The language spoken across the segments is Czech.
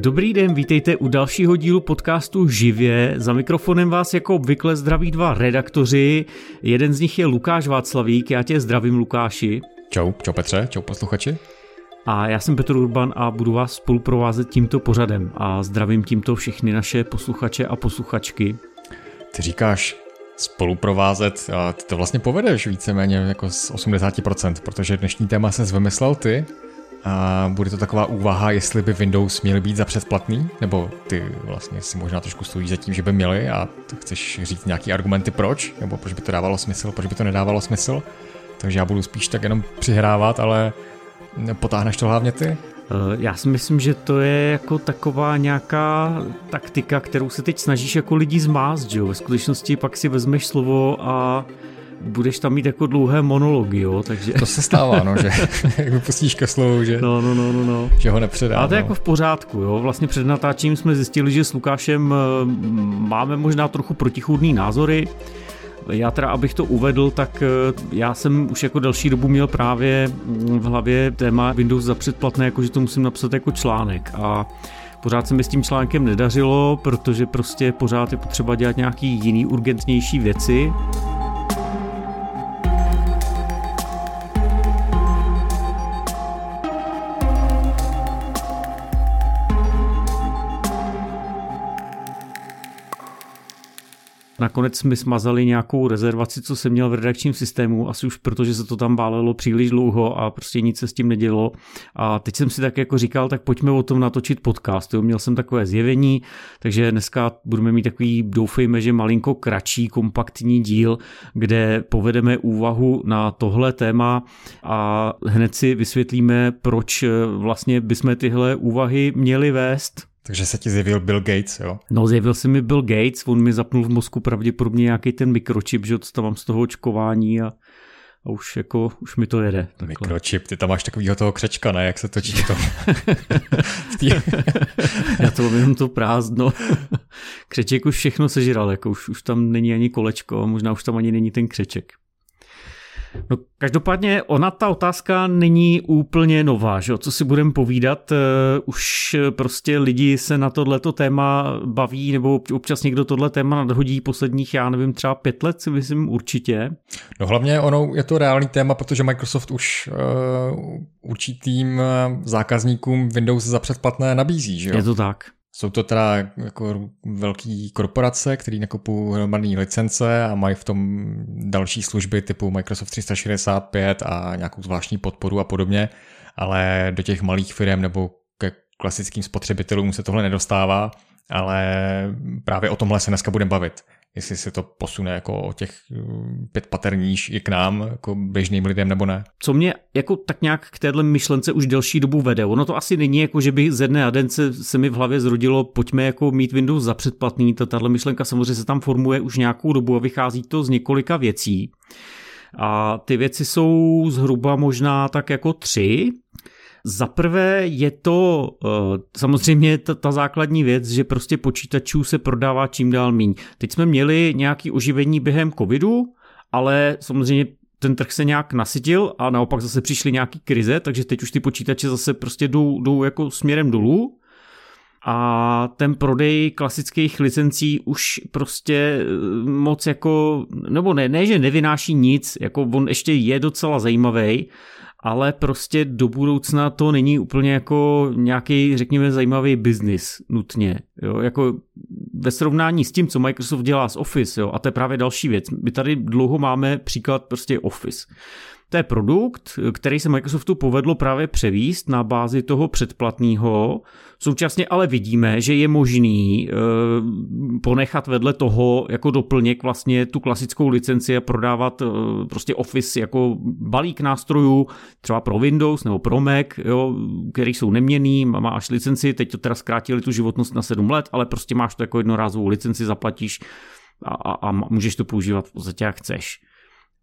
Dobrý den, vítejte u dalšího dílu podcastu Živě. Za mikrofonem vás jako obvykle zdraví dva redaktoři. Jeden z nich je Lukáš Václavík, já tě zdravím Lukáši. Čau, čau Petře, čau posluchači. A já jsem Petr Urban a budu vás spoluprovázet tímto pořadem a zdravím tímto všechny naše posluchače a posluchačky. Ty říkáš spoluprovázet a ty to vlastně povedeš víceméně jako z 80%, protože dnešní téma se vymyslel ty a bude to taková úvaha, jestli by Windows měly být za předplatný, nebo ty vlastně si možná trošku stojí za tím, že by měly a chceš říct nějaký argumenty proč, nebo proč by to dávalo smysl, proč by to nedávalo smysl. Takže já budu spíš tak jenom přihrávat, ale potáhneš to hlavně ty? Eh, já si myslím, že to je jako taková nějaká taktika, kterou se teď snažíš jako lidi zmást, že jo? Ve skutečnosti pak si vezmeš slovo a budeš tam mít jako dlouhé monology, jo, takže... To se stává, no, že jak vypustíš ke slovu, že, no, no, no, no, no. že ho nepředá. Ale to je no. jako v pořádku, jo, vlastně před natáčením jsme zjistili, že s Lukášem eh, máme možná trochu protichůdný názory, já teda, abych to uvedl, tak eh, já jsem už jako další dobu měl právě v hlavě téma Windows za předplatné, jako že to musím napsat jako článek a Pořád se mi s tím článkem nedařilo, protože prostě pořád je potřeba dělat nějaký jiný urgentnější věci. Nakonec jsme smazali nějakou rezervaci, co jsem měl v redakčním systému, asi už protože se to tam válelo příliš dlouho a prostě nic se s tím nedělo. A teď jsem si tak jako říkal, tak pojďme o tom natočit podcast. Jo, měl jsem takové zjevení, takže dneska budeme mít takový, doufejme, že malinko kratší, kompaktní díl, kde povedeme úvahu na tohle téma a hned si vysvětlíme, proč vlastně bychom tyhle úvahy měli vést. Takže se ti zjevil Bill Gates, jo? No, zjevil se mi Bill Gates, on mi zapnul v mozku pravděpodobně nějaký ten mikročip, že to mám z toho očkování a, a už jako, už mi to jede. Takhle. Mikročip, ty tam máš takovýho toho křečka, ne? Jak se točí to? Já to mám jenom to prázdno. Křeček už všechno sežral, jako už, už tam není ani kolečko, možná už tam ani není ten křeček. No, každopádně ona ta otázka není úplně nová, že? co si budeme povídat. Uh, už prostě lidi se na tohleto téma baví, nebo občas někdo tohle téma nadhodí posledních, já nevím, třeba pět let si myslím určitě. No hlavně ono je to reálný téma, protože Microsoft už uh, určitým zákazníkům Windows za předplatné nabízí, že jo? Je to tak. Jsou to teda jako velké korporace, které nakupují hromadné licence a mají v tom další služby typu Microsoft 365 a nějakou zvláštní podporu a podobně, ale do těch malých firm nebo ke klasickým spotřebitelům se tohle nedostává, ale právě o tomhle se dneska budeme bavit jestli se to posune jako o těch mm, pět paterníž i k nám, jako běžným lidem nebo ne. Co mě jako tak nějak k téhle myšlence už delší dobu vede. Ono to asi není jako, že by ze dne a den se, se mi v hlavě zrodilo, pojďme jako mít Windows za předplatný. Tahle myšlenka samozřejmě se tam formuje už nějakou dobu a vychází to z několika věcí. A ty věci jsou zhruba možná tak jako tři. Za prvé je to uh, samozřejmě ta, ta základní věc, že prostě počítačů se prodává čím dál míň. Teď jsme měli nějaký oživení během covidu, ale samozřejmě ten trh se nějak nasytil a naopak zase přišly nějaký krize, takže teď už ty počítače zase prostě jdou, jdou jako směrem dolů a ten prodej klasických licencí už prostě eh, moc jako, nebo ne, ne, že nevynáší nic, jako on ještě je docela zajímavý, ale prostě do budoucna to není úplně jako nějaký, řekněme, zajímavý biznis nutně. Jo? Jako ve srovnání s tím, co Microsoft dělá s Office, jo? a to je právě další věc. My tady dlouho máme příklad prostě Office. To je produkt, který se Microsoftu povedlo právě převíst na bázi toho předplatného. Současně ale vidíme, že je možný e, ponechat vedle toho jako doplněk vlastně tu klasickou licenci a prodávat e, prostě Office jako balík nástrojů, třeba pro Windows nebo pro Mac, jo, který jsou neměný, máš licenci, teď to teda zkrátili tu životnost na 7 let, ale prostě máš to jako jednorázovou licenci, zaplatíš a, a, a můžeš to používat v podstatě jak chceš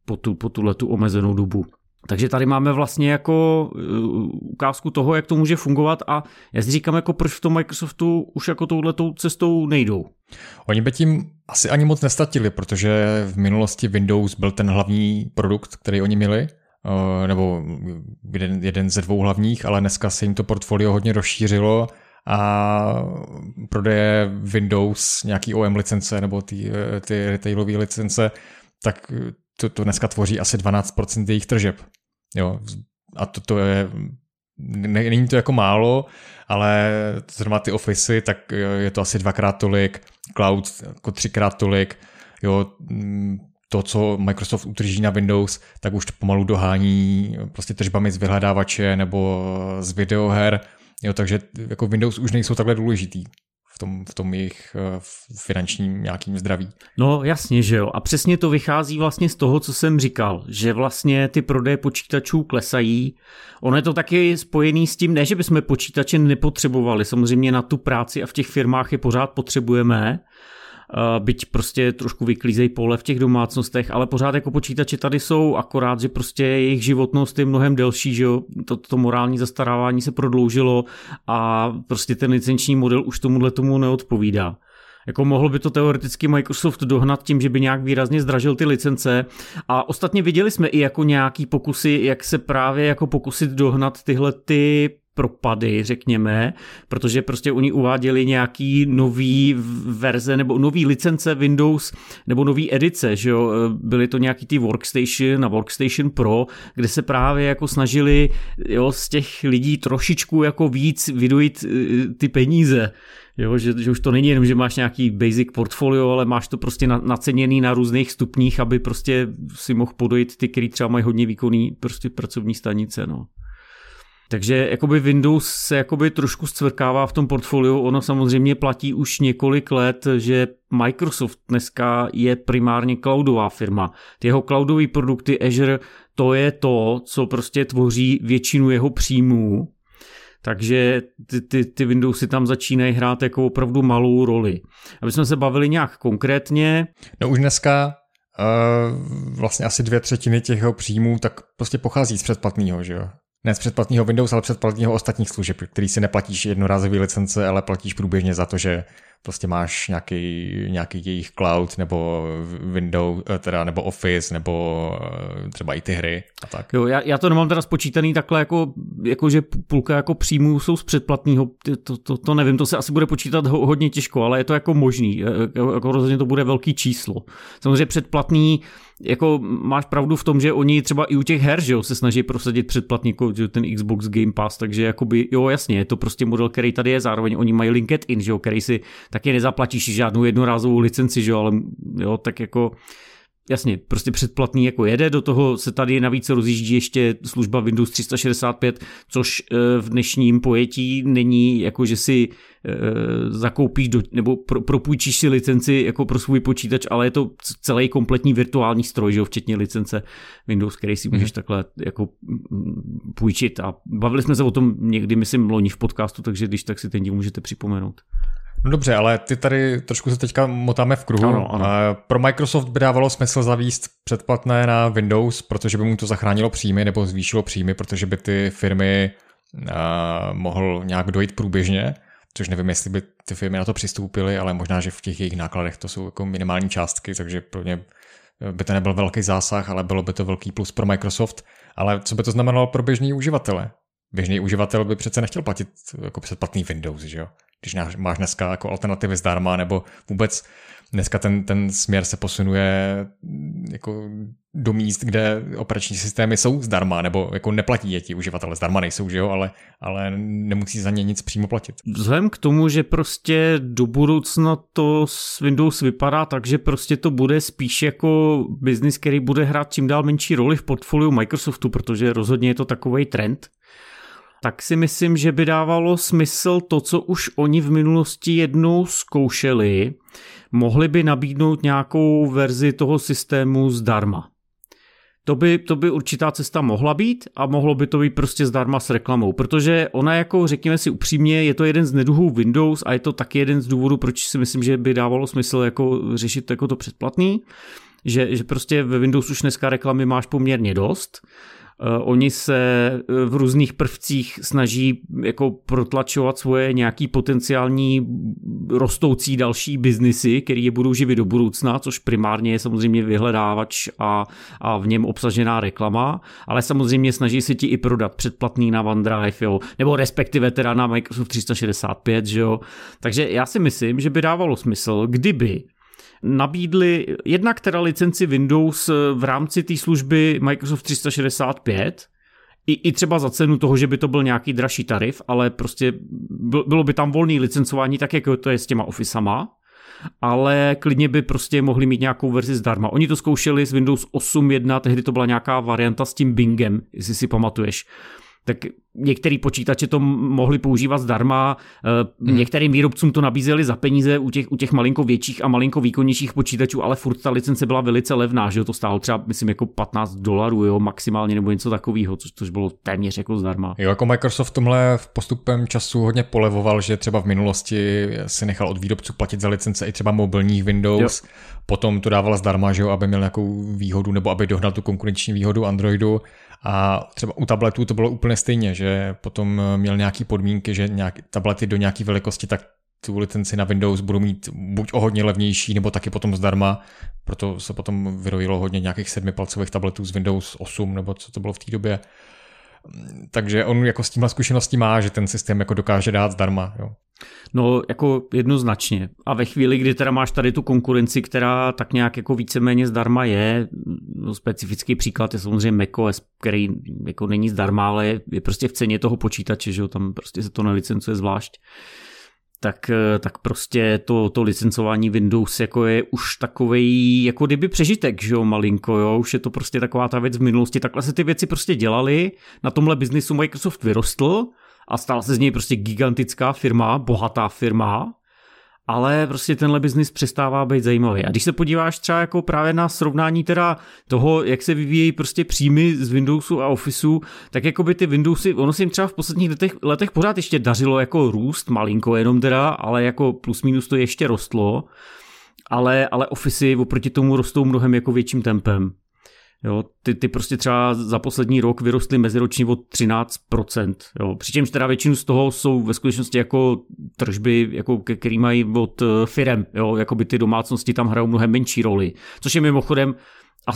po, tu, po tu omezenou dobu. Takže tady máme vlastně jako uh, ukázku toho, jak to může fungovat a já si říkám, jako proč v tom Microsoftu už jako touhletou cestou nejdou. Oni by tím asi ani moc nestatili, protože v minulosti Windows byl ten hlavní produkt, který oni měli, uh, nebo jeden, jeden ze dvou hlavních, ale dneska se jim to portfolio hodně rozšířilo a prodeje Windows, nějaký OM licence nebo ty, ty retailové licence, tak to, to dneska tvoří asi 12% jejich tržeb. Jo, a to, to je, není to jako málo, ale zrovna ty ofisy, tak je to asi dvakrát tolik, cloud jako třikrát tolik, jo, to, co Microsoft utrží na Windows, tak už pomalu dohání prostě tržbami z vyhledávače nebo z videoher, jo, takže jako Windows už nejsou takhle důležitý v tom, v tom jejich eh, finančním nějakým zdraví. No jasně, že jo. A přesně to vychází vlastně z toho, co jsem říkal, že vlastně ty prodeje počítačů klesají. Ono je to taky spojený s tím, ne, že bychom počítače nepotřebovali. Samozřejmě na tu práci a v těch firmách je pořád potřebujeme, byť prostě trošku vyklízej pole v těch domácnostech, ale pořád jako počítače tady jsou, akorát, že prostě jejich životnost je mnohem delší, že jo, to, to morální zastarávání se prodloužilo a prostě ten licenční model už tomuhle tomu neodpovídá. Jako mohl by to teoreticky Microsoft dohnat tím, že by nějak výrazně zdražil ty licence. A ostatně viděli jsme i jako nějaký pokusy, jak se právě jako pokusit dohnat tyhle ty propady, řekněme, protože prostě oni uváděli nějaký nový verze nebo nový licence Windows nebo nový edice, že jo, byly to nějaký ty Workstation a Workstation Pro, kde se právě jako snažili jo, z těch lidí trošičku jako víc vydojit eh, ty peníze, Jo, že, že už to není jenom, že máš nějaký basic portfolio, ale máš to prostě naceněný na různých stupních, aby prostě si mohl podojit ty, který třeba mají hodně výkonný prostě pracovní stanice. No. Takže jakoby Windows se jakoby trošku zcvrkává v tom portfoliu. Ono samozřejmě platí už několik let, že Microsoft dneska je primárně cloudová firma. Ty jeho cloudové produkty Azure, to je to, co prostě tvoří většinu jeho příjmů. Takže ty, ty, ty Windowsy tam začínají hrát jako opravdu malou roli. Aby jsme se bavili nějak konkrétně. No už dneska uh, vlastně asi dvě třetiny těch jeho příjmů tak prostě pochází z předplatného, že jo? Ne z předplatného Windows, ale předplatného ostatních služeb, který si neplatíš jednorázový licence, ale platíš průběžně za to, že prostě máš nějaký, nějaký jejich cloud nebo Windows, eh, teda nebo Office nebo eh, třeba i ty hry a tak. Jo, já, já to nemám teda spočítaný takhle jako, jako že půlka jako příjmů jsou z předplatného, to, to, to, nevím, to se asi bude počítat ho, hodně těžko, ale je to jako možný, eh, jako, rozhodně to bude velký číslo. Samozřejmě předplatný jako máš pravdu v tom, že oni třeba i u těch her, že jo, se snaží prosadit předplatný jako, ten Xbox Game Pass, takže jakoby, jo jasně, je to prostě model, který tady je, zároveň oni mají LinkedIn, že jo, který si taky nezaplatíš žádnou jednorázovou licenci, že jo, ale jo, tak jako jasně, prostě předplatný jako jede, do toho se tady navíc rozjíždí ještě služba Windows 365, což eh, v dnešním pojetí není jako, že si eh, zakoupíš do, nebo pro, propůjčíš si licenci jako pro svůj počítač, ale je to celý kompletní virtuální stroj, že jo, včetně licence Windows, který si můžeš mm. takhle jako půjčit a bavili jsme se o tom někdy, myslím, loni v podcastu, takže když tak si ten díl můžete připomenout. No dobře, ale ty tady trošku se teďka motáme v kruhu. Ano, ano. Pro Microsoft by dávalo smysl zavíst předplatné na Windows, protože by mu to zachránilo příjmy nebo zvýšilo příjmy, protože by ty firmy uh, mohl nějak dojít průběžně, což nevím, jestli by ty firmy na to přistoupily, ale možná, že v těch jejich nákladech to jsou jako minimální částky, takže pro ně by to nebyl velký zásah, ale bylo by to velký plus pro Microsoft. Ale co by to znamenalo pro běžný uživatele? Běžný uživatel by přece nechtěl platit jako předplatný Windows, že jo? když máš dneska jako alternativy zdarma, nebo vůbec dneska ten, ten směr se posunuje mm, jako do míst, kde operační systémy jsou zdarma, nebo jako neplatí je ti uživatelé, zdarma nejsou, že jo, ale, ale nemusí za ně nic přímo platit. Vzhledem k tomu, že prostě do budoucna to s Windows vypadá tak, že prostě to bude spíš jako biznis, který bude hrát čím dál menší roli v portfoliu Microsoftu, protože rozhodně je to takový trend, tak si myslím, že by dávalo smysl to, co už oni v minulosti jednou zkoušeli, mohli by nabídnout nějakou verzi toho systému zdarma. To by, to by určitá cesta mohla být a mohlo by to být prostě zdarma s reklamou, protože ona jako, řekněme si upřímně, je to jeden z neduhů Windows a je to taky jeden z důvodů, proč si myslím, že by dávalo smysl jako řešit jako to předplatný že, že prostě ve Windows už dneska reklamy máš poměrně dost oni se eh, v různých prvcích snaží jako protlačovat svoje nějaký potenciální rostoucí další biznisy, které je budou živit do budoucna, což primárně je samozřejmě vyhledávač a, a v něm obsažená reklama, ale samozřejmě snaží se ti i prodat předplatný na OneDrive, jo, nebo respektive teda na Microsoft 365, že jo. Takže já si myslím, že by dávalo smysl, kdyby nabídli jednak teda licenci Windows eh, v rámci té služby Microsoft 365, i, i třeba za cenu toho, že by to byl nějaký dražší tarif, ale prostě bylo by tam volný licencování, tak jako to je s těma Officeama, ale klidně by prostě mohli mít nějakou verzi zdarma. Oni to zkoušeli s Windows 8.1, tehdy to byla nějaká varianta s tím Bingem, jestli si pamatuješ tak některý počítače to mohli používat zdarma, hmm. některým výrobcům to nabízeli za peníze u těch, u těch malinko větších a malinko výkonnějších počítačů, ale furt ta licence byla velice levná, že to stálo třeba, myslím, jako 15 dolarů, jo, maximálně nebo něco takového, což, což bylo téměř jako zdarma. Jo, jako Microsoft tomhle v postupem času hodně polevoval, že třeba v minulosti si nechal od výrobců platit za licence i třeba mobilních Windows, jo. potom to dával zdarma, že jo, aby měl nějakou výhodu nebo aby dohnal tu konkurenční výhodu Androidu a třeba u tabletů to bylo úplně stejně, že potom měl nějaký podmínky, že nějaký, tablety do nějaké velikosti, tak tu licenci na Windows budou mít buď o hodně levnější, nebo taky potom zdarma. Proto se potom vyrojilo hodně nějakých sedmipalcových tabletů z Windows 8, nebo co to bylo v té době. Takže on jako s tímhle zkušeností má, že ten systém jako dokáže dát zdarma. Jo. No, jako jednoznačně. A ve chvíli, kdy teda máš tady tu konkurenci, která tak nějak jako víceméně zdarma je, no, specifický příklad je samozřejmě macOS, který jako není zdarma, ale je, prostě v ceně toho počítače, že jo, tam prostě se to nelicencuje zvlášť. Tak, tak prostě to, to licencování Windows jako je už takový jako kdyby přežitek, že jo, malinko, jo, už je to prostě taková ta věc v minulosti, takhle se ty věci prostě dělaly, na tomhle biznisu Microsoft vyrostl, a stala se z něj prostě gigantická firma, bohatá firma, ale prostě tenhle biznis přestává být zajímavý. A když se podíváš třeba jako právě na srovnání teda toho, jak se vyvíjejí prostě příjmy z Windowsu a Officeu, tak jako by ty Windowsy, ono se jim třeba v posledních letech, letech pořád ještě dařilo jako růst, malinko jenom teda, ale jako plus minus to ještě rostlo, ale, ale Office oproti tomu rostou mnohem jako větším tempem. Jo, ty, ty prostě třeba za poslední rok vyrostly meziročně o 13%. Jo. Přičemž teda většinu z toho jsou ve skutečnosti jako tržby, jako, který mají od eh, firem. Jo, jako by ty domácnosti tam hrajou mnohem menší roli. Což je mimochodem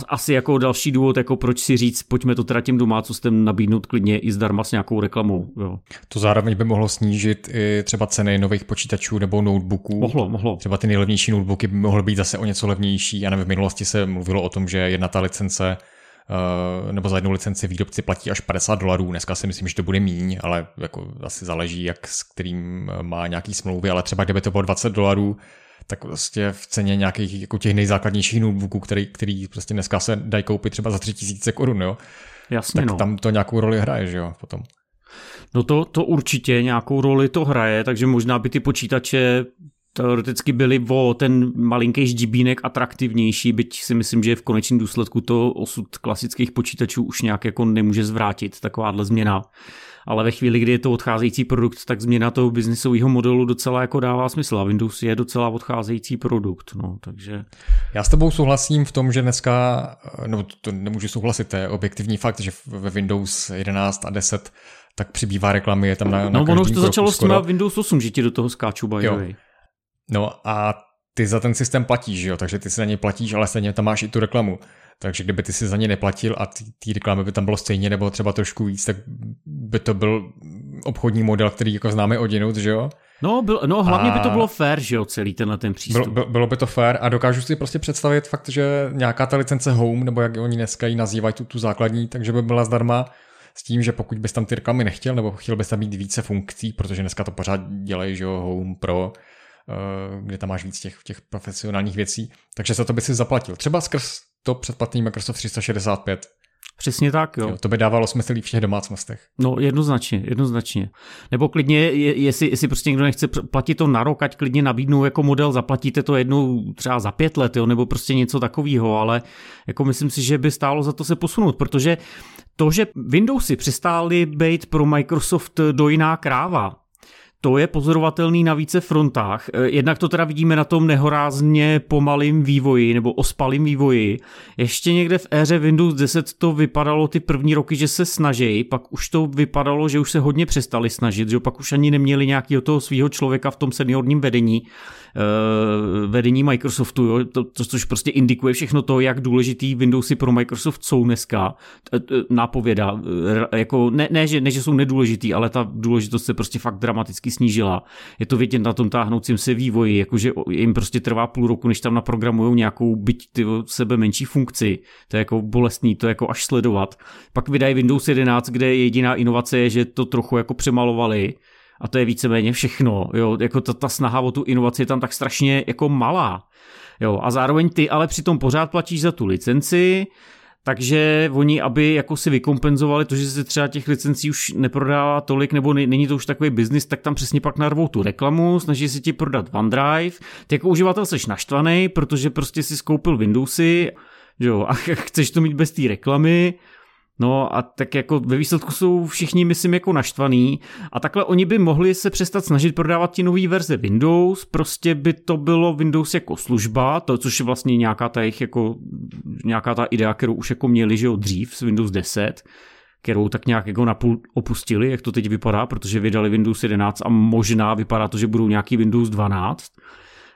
asi jako další důvod, jako proč si říct, pojďme to teda těm domácnostem nabídnout klidně i zdarma s nějakou reklamou. Jo. To zároveň by mohlo snížit i třeba ceny nových počítačů nebo notebooků. Mohlo, mohlo. Třeba ty nejlevnější notebooky by mohly být zase o něco levnější. Já nevím, v minulosti se mluvilo o tom, že jedna ta licence eh, nebo za jednu licenci výrobci platí až 50 dolarů. Dneska si myslím, že to bude míň, ale jako asi záleží, jak s kterým má nějaký smlouvy, ale třeba kdyby to bylo 20 dolarů, tak prostě v ceně nějakých jako těch nejzákladnějších notebooků, který, který prostě dneska se dají koupit třeba za 3000 korun, jo. Jasně, tak no. tam to nějakou roli hraje, že jo, potom. No to, to určitě nějakou roli to hraje, takže možná by ty počítače teoreticky byly o ten malinký ždibínek atraktivnější, byť si myslím, že v konečném důsledku to osud klasických počítačů už nějak jako nemůže zvrátit, takováhle změna ale ve chvíli, kdy je to odcházející produkt, tak změna toho biznisového modelu docela jako dává smysl a Windows je docela odcházející produkt, no, takže... Já s tebou souhlasím v tom, že dneska, no to nemůžu souhlasit, to je objektivní fakt, že ve Windows 11 a 10 tak přibývá reklamy, je tam na, na No ono už to začalo s tím Windows 8, že ti do toho skáču by jo. No a ty za ten systém platíš, jo, takže ty si na něj platíš, ale stejně tam máš i tu reklamu. Takže kdyby ty si za ně neplatil a ty reklamy by tam bylo stejně nebo třeba trošku víc, tak by to byl obchodní model, který jako známe odinut, že jo? No, byl, no hlavně a... by to bylo fair, že jo, celý tenhle ten přístup. Bylo, bylo by to fair a dokážu si prostě představit fakt, že nějaká ta licence Home, nebo jak oni dneska ji nazývají, tu, tu základní, takže by byla zdarma s tím, že pokud bys tam ty reklamy nechtěl, nebo chtěl bys tam mít více funkcí, protože dneska to pořád dělají, že jo, Home Pro, kde tam máš víc těch, těch profesionálních věcí, takže za to by si zaplatil. Třeba skrz to předplatný Microsoft 365. Přesně tak, jo. jo. To by dávalo smysl i v těch domácnostech. No, jednoznačně, jednoznačně. Nebo klidně, jestli, jestli prostě někdo nechce platit to na rok, ať klidně nabídnou jako model, zaplatíte to jednou třeba za pět let, jo, nebo prostě něco takového, ale jako myslím si, že by stálo za to se posunout, protože to, že Windowsy přestály být pro Microsoft dojná kráva, to je pozorovatelný na více frontách. Eh, jednak to teda vidíme na tom nehorázně pomalým vývoji nebo ospalým vývoji. Ještě někde v éře Windows 10 to vypadalo ty první roky, že se snaží, pak už to vypadalo, že už se hodně přestali snažit, že pak už ani neměli nějakého toho svého člověka v tom seniorním vedení, vedení Microsoftu, jo, to, to, což prostě indikuje všechno to, jak důležitý Windowsy pro Microsoft jsou dneska. Nápověda, jako ne, ne, že, ne, že jsou nedůležitý, ale ta důležitost se prostě fakt dramaticky snížila. Je to vidět na tom táhnoucím se vývoji, jakože jim prostě trvá půl roku, než tam naprogramují nějakou byť ty sebe menší funkci. To je jako bolestný, to je jako až sledovat. Pak vydají Windows 11, kde jediná inovace je, že to trochu jako přemalovali, a to je víceméně všechno. Jo, jako ta, ta snaha o tu inovaci je tam tak strašně jako malá. Jo, a zároveň ty ale přitom pořád platíš za tu licenci, takže oni, aby jako si vykompenzovali to, že se třeba těch licencí už neprodává tolik, nebo není to už takový biznis, tak tam přesně pak narvou tu reklamu, snaží se ti prodat OneDrive. Ty jako uživatel seš naštvaný, protože prostě si skoupil Windowsy, jo, a chceš to mít bez té reklamy, No a tak jako ve výsledku jsou všichni, myslím, jako naštvaný a takhle oni by mohli se přestat snažit prodávat ti nové verze Windows, prostě by to bylo Windows jako služba, to, což je vlastně nějaká ta jejich jako, nějaká ta idea, kterou už jako měli, že jo, dřív s Windows 10, kterou tak nějak jako napůl opustili, jak to teď vypadá, protože vydali Windows 11 a možná vypadá to, že budou nějaký Windows 12.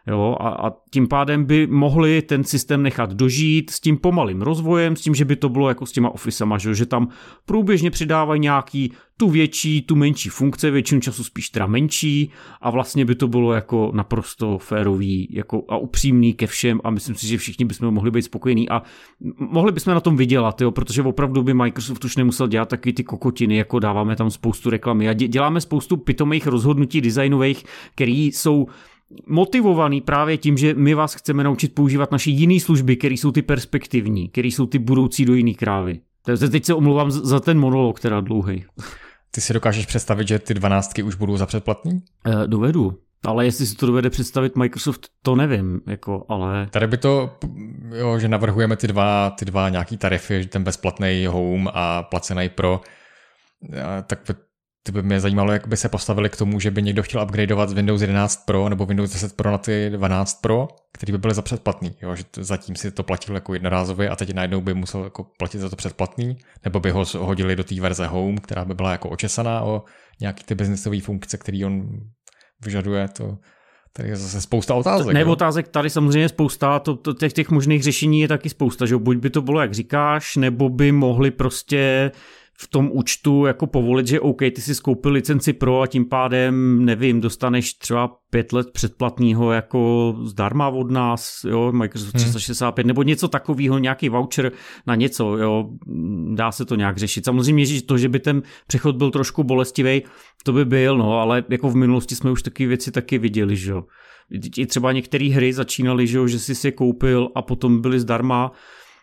Jo, a, a tím pádem by mohli ten systém nechat dožít s tím pomalým rozvojem, s tím, že by to bylo jako s těma ofisama, že, že tam průběžně přidávají nějaký tu větší, tu menší funkce, většinu času spíš teda menší a vlastně by to bylo jako naprosto férový jako a upřímný ke všem a myslím si, že všichni bychom mohli být spokojení a mohli bychom na tom vydělat, jo, protože opravdu by Microsoft už nemusel dělat taky ty kokotiny, jako dáváme tam spoustu reklamy. A děláme spoustu pitomých rozhodnutí designových, které jsou motivovaný právě tím, že my vás chceme naučit používat naše jiné služby, které jsou ty perspektivní, které jsou ty budoucí do jiný krávy. Takže teď se omlouvám za ten monolog, teda dlouhý. Ty si dokážeš představit, že ty dvanáctky už budou za předplatný? E, dovedu. Ale jestli si to dovede představit Microsoft, to nevím, jako, ale... Tady by to, jo, že navrhujeme ty dva, ty dva nějaký tarify, ten bezplatný Home a placený Pro, tak ty by mě zajímalo, jak by se postavili k tomu, že by někdo chtěl upgradeovat z Windows 11 Pro nebo Windows 10 Pro na ty 12 Pro, který by byly za předplatný, jo? že zatím si to platil jako jednorázově a teď najednou by musel jako platit za to předplatný, nebo by ho hodili do té verze Home, která by byla jako očesaná o nějaký ty biznesové funkce, který on vyžaduje, to, Tady je zase spousta otázek. Ne, otázek tady samozřejmě spousta, to, to, těch, těch možných řešení je taky spousta, že buď by to bylo, jak říkáš, nebo by mohli prostě v tom účtu jako povolit, že OK, ty si skoupil licenci pro a tím pádem, nevím, dostaneš třeba pět let předplatného jako zdarma od nás, jo, Microsoft 365, hmm. nebo něco takového, nějaký voucher na něco, jo, dá se to nějak řešit. Samozřejmě, že to, že by ten přechod byl trošku bolestivý, to by byl, no, ale jako v minulosti jsme už takové věci taky viděli, že jo. I třeba některé hry začínaly, že, jo, že jsi si je koupil a potom byly zdarma,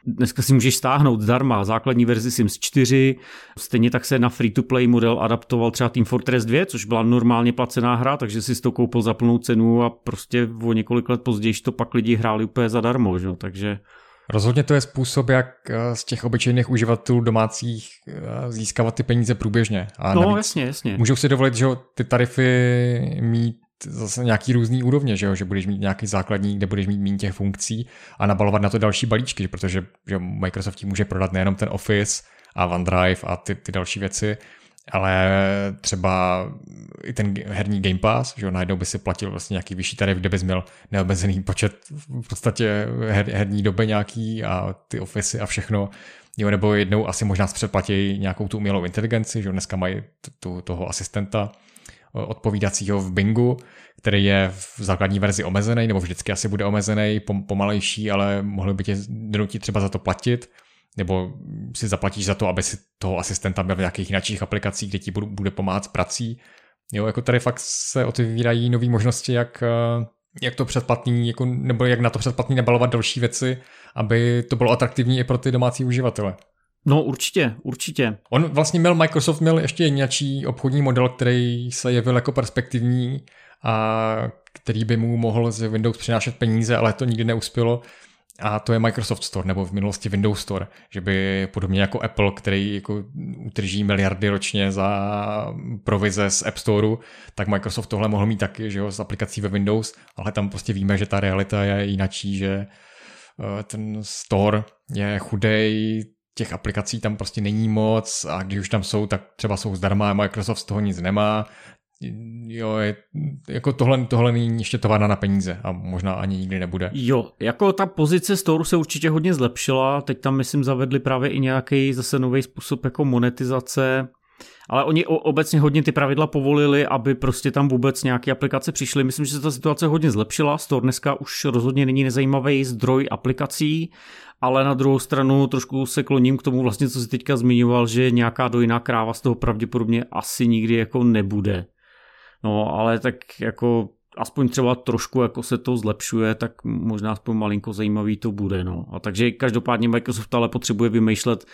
Dneska si můžeš stáhnout zdarma základní verzi Sims 4, stejně tak se na free-to-play model adaptoval třeba Team Fortress 2, což byla normálně placená hra, takže si to koupil za plnou cenu a prostě o několik let později to pak lidi hráli úplně zadarmo, že? takže... Rozhodně to je způsob, jak eh, z těch obyčejných uživatelů domácích eh, získávat ty peníze průběžně. A no, jasně, jasně. Můžou si dovolit, že ty tarify mít zase nějaký různý úrovně, že, jo? že budeš mít nějaký základní, kde budeš mít méně těch funkcí a nabalovat na to další balíčky, protože že Microsoft ti může prodat nejenom ten Office a OneDrive a ty, ty další věci, ale třeba i ten herní Game Pass, že jo, najednou by si platil vlastně nějaký vyšší tarif, kde bys měl neomezený počet v podstatě her, herní doby nějaký a ty Office a všechno, jo, nebo jednou asi možná zpřeplatí nějakou tu umělou inteligenci, že jo, dneska mají t- t- toho asistenta, odpovídacího v Bingu, který je v základní verzi omezený, nebo vždycky asi bude omezený, pomalejší, ale mohli by tě donutit třeba za to platit, nebo si zaplatíš za to, aby si toho asistenta byl v nějakých jiných aplikacích, kde ti bude pomáhat s prací. Jo, jako tady fakt se otevírají nové možnosti, jak, eh, jak to předplatný, jako, nebo jak na to předplatný nabalovat další věci, aby to bylo atraktivní i pro ty domácí uživatele. No určitě, určitě. On vlastně měl, Microsoft měl ještě nějaký obchodní model, který se jevil jako perspektivní a který by mu mohl z Windows přinášet peníze, ale to nikdy neuspělo. a to je Microsoft Store nebo v minulosti Windows Store, že by podobně jako Apple, který jako utrží miliardy ročně za provize z App Storeu, tak Microsoft tohle mohl mít taky, že jo, s aplikací ve Windows, ale tam prostě víme, že ta realita je jinačí, že eh, ten store je chudej, těch aplikací tam prostě není moc a když už tam jsou, tak třeba jsou zdarma a Microsoft z toho nic nemá, jo, je, jako tohle, tohle není ještě továrna na peníze a možná ani nikdy nebude. Jo, jako ta pozice Store se určitě hodně zlepšila, teď tam myslím zavedli právě i nějaký zase nový způsob jako monetizace, ale oni obecně hodně ty pravidla povolili, aby prostě tam vůbec nějaké aplikace přišly. Myslím, že se ta situace hodně zlepšila. Store dneska už rozhodně není nezajímavý zdroj aplikací, ale na druhou stranu trošku se kloním k tomu vlastně, co si teďka zmiňoval, že nějaká dojná kráva z toho pravděpodobně asi nikdy jako nebude. No, ale tak jako aspoň třeba trošku jako se to zlepšuje, tak možná aspoň malinko zajímavý to bude. No. A takže každopádně Microsoft ale potřebuje vymýšlet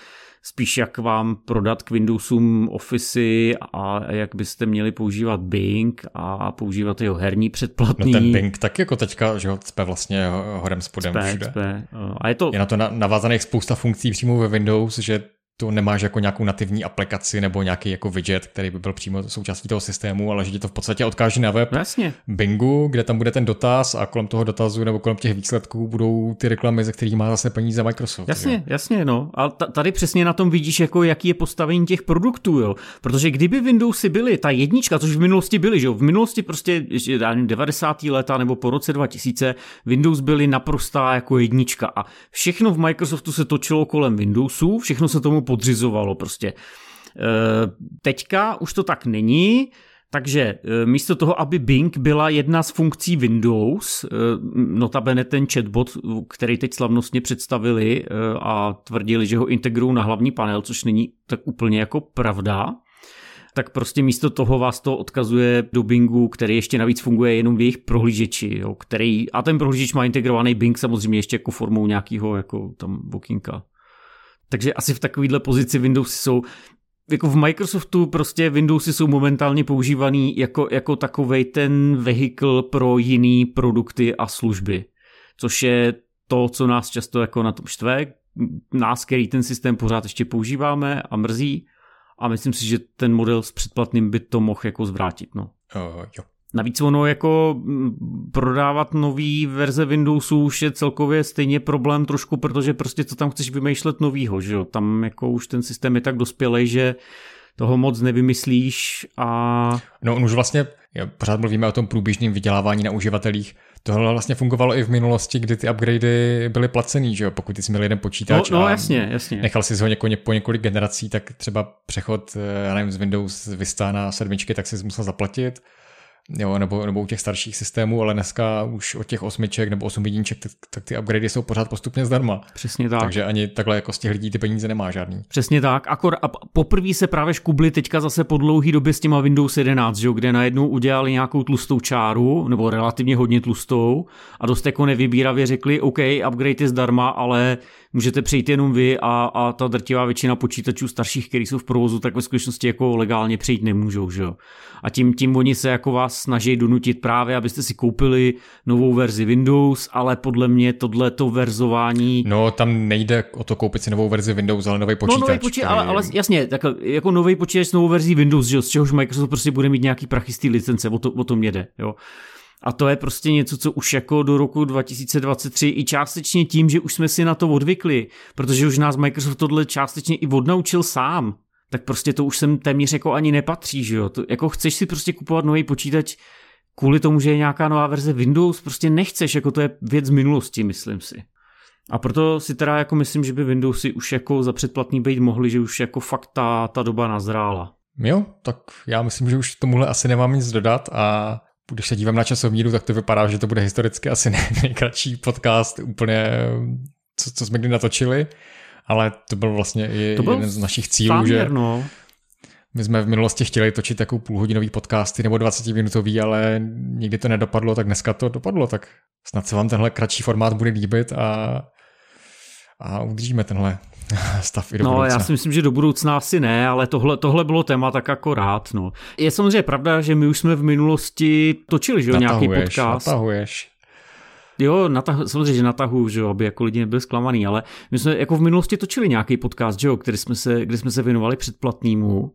spíš jak vám prodat k Windowsům Office a jak byste měli používat Bing a používat jeho herní předplatný. No ten Bing tak jako teďka, že ho cpe vlastně horem spodem cpe, všude. Cpe. A je, to... je na to navázaných spousta funkcí přímo ve Windows, že to nemáš jako nějakou nativní aplikaci nebo nějaký jako widget, který by byl přímo součástí toho systému, ale že ti to v podstatě odkáže na web Jasně. Bingu, kde tam bude ten dotaz a kolem toho dotazu nebo kolem těch výsledků budou ty reklamy, ze kterých má zase peníze Microsoft. Jasně, jo. jasně, no. A tady přesně na tom vidíš, jako jaký je postavení těch produktů, jo. Protože kdyby Windowsy byly ta jednička, což v minulosti byly, že jo, v minulosti prostě 90. leta nebo po roce 2000 Windows byly naprostá jako jednička a všechno v Microsoftu se točilo kolem Windowsů, všechno se tomu podřizovalo prostě. E, teďka už to tak není, takže e, místo toho, aby Bing byla jedna z funkcí Windows, e, notabene ten chatbot, který teď slavnostně představili a tvrdili, že ho integrují na hlavní panel, což není tak úplně jako pravda, tak prostě místo toho vás to odkazuje do Bingu, který ještě navíc funguje jenom v jejich prohlížeči, jo, který, a ten prohlížeč má integrovaný Bing samozřejmě ještě jako formou nějakého jako tam bokinka. Takže asi v takovéhle pozici Windowsy jsou jako v Microsoftu prostě Windowsy jsou momentálně používaný jako, jako takovej ten vehikl pro jiný produkty a služby, což je to, co nás často jako na tom štve, nás, který ten systém pořád ještě používáme a mrzí a myslím si, že ten model s předplatným by to mohl jako zvrátit. No. Uh, jo. Navíc ono jako mm, prodávat nový verze Windowsu už je celkově stejně problém trošku, protože prostě co tam chceš vymýšlet novýho, že jo? Tam jako už ten systém je tak dospělej, že toho moc nevymyslíš a... No on už vlastně, pořád mluvíme o tom průběžném vydělávání na uživatelích, Tohle vlastně fungovalo i v minulosti, kdy ty upgradey byly placený, že jo? Pokud jsi měl jeden počítač no, no, jasně, jasně. nechal si ho něko, po několik generací, tak třeba přechod, eh, já nevím, z Windows Vista na sedmičky, tak si musel zaplatit jo, nebo, nebo u těch starších systémů, ale dneska už od těch osmiček nebo osm jedniček, tak, tak ty upgradey jsou pořád postupně zdarma. Přesně tak. Takže ani takhle jako z těch lidí ty peníze nemá žádný. Přesně tak. Akor, a poprvé se právě škubli teďka zase po dlouhý době s těma Windows 11, že, kde najednou udělali nějakou tlustou čáru, nebo relativně hodně tlustou, a dost jako nevybíravě řekli, OK, upgrade je zdarma, ale můžete přejít jenom vy a, a ta drtivá většina počítačů starších, který jsou v provozu, tak ve skutečnosti jako legálně přejít nemůžou. Že? A tím, tím oni se jako vás snaží donutit právě, abyste si koupili novou verzi Windows, ale podle mě tohleto verzování... No, tam nejde o to koupit si novou verzi Windows, ale nový počítač. No, nový počítač, který... ale, ale, jasně, tak jako nový počítač s novou verzí Windows, že? z čehož Microsoft prostě bude mít nějaký prachistý licence, o, to, o tom jede. Jo. A to je prostě něco, co už jako do roku 2023 i částečně tím, že už jsme si na to odvykli, protože už nás Microsoft tohle částečně i odnaučil sám, tak prostě to už sem téměř jako ani nepatří, že jo. To, jako chceš si prostě kupovat nový počítač kvůli tomu, že je nějaká nová verze Windows, prostě nechceš, jako to je věc z minulosti, myslím si. A proto si teda jako myslím, že by Windowsy už jako za předplatný být mohly, že už jako fakt ta, ta doba nazrála. Jo, tak já myslím, že už tomuhle asi nemám nic dodat a když se dívám na časomíru, tak to vypadá, že to bude historicky asi nejkratší podcast úplně, co, co jsme kdy natočili, ale to byl vlastně i to byl jeden z našich cílů, záměr, že no. my jsme v minulosti chtěli točit takovou půlhodinový podcasty nebo 20 minutový, ale nikdy to nedopadlo, tak dneska to dopadlo, tak snad se vám tenhle kratší formát bude líbit a, a udržíme tenhle stav i do No, budoucna. já si myslím, že do budoucna asi ne, ale tohle, tohle bylo téma tak akorát. No. Je samozřejmě pravda, že my už jsme v minulosti točili že, nějaký podcast. Natahuješ. Jo, natah, samozřejmě, že natahu, že jo, aby jako lidi nebyli zklamaný, ale my jsme jako v minulosti točili nějaký podcast, že jo, který jsme se, kde jsme se věnovali předplatnému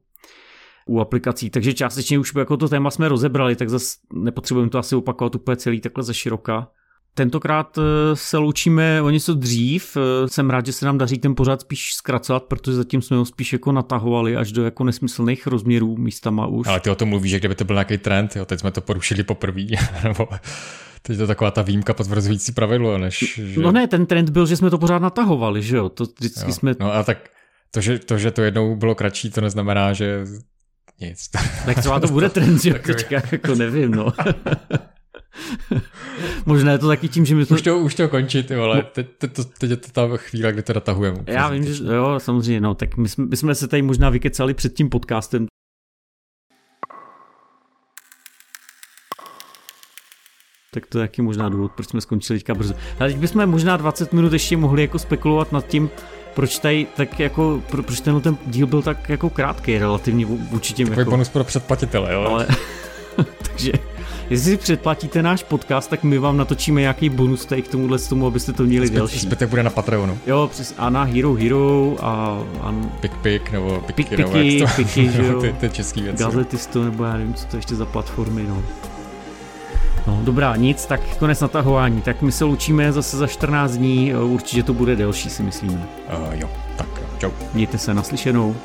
u aplikací, takže částečně už jako to téma jsme rozebrali, tak zase nepotřebujeme to asi opakovat úplně celý takhle ze široka. Tentokrát eh, se loučíme o něco dřív. Eh, jsem rád, že se nám daří ten pořád spíš zkracovat, protože zatím jsme ho spíš jako natahovali až do jako nesmyslných rozměrů místama už. Ale ty o tom mluvíš, že kdyby to byl nějaký trend, jo, teď jsme to porušili poprvé, teď to taková ta výjimka potvrzující pravidlo, než... Že... No ne, ten trend byl, že jsme to pořád natahovali, že jo, to vždycky jo. jsme... No a tak to že, to, že to jednou bylo kratší, to neznamená, že nic. Tak třeba to bude trend, jo, teďka jako nevím, no. Možná je to taky tím, že my to... Už to, už to končí, ty vole. Teď, teď, teď je to ta chvíle, kdy to datahujeme. Já vím, že jo, samozřejmě, no, tak my jsme, my jsme se tady možná vykecali před tím podcastem, tak to je taky možná důvod, proč jsme skončili teďka brzo. Ale teď bychom možná 20 minut ještě mohli jako spekulovat nad tím, proč tady tak jako, pro, proč ten, ten díl byl tak jako krátký relativně vůči těm Takový jako... bonus pro předplatitele, jo? Ale, takže Jestli si předplatíte náš podcast, tak my vám natočíme nějaký bonus tady k tomuhle z tomu, abyste to měli Zbyt, delší. Zbytek bude na Patreonu. Jo, přes a na Hero Hero a... a Pik Pik nebo Piky, Pik, nebo piky, to, piky, že jo. ty, ty český věci. Gazetisto, nebo já nevím, co to ještě za platformy, no. No dobrá, nic, tak konec natahování. Tak my se loučíme zase za 14 dní, určitě to bude delší, si myslíme. Uh, jo, tak čau. Mějte se naslyšenou.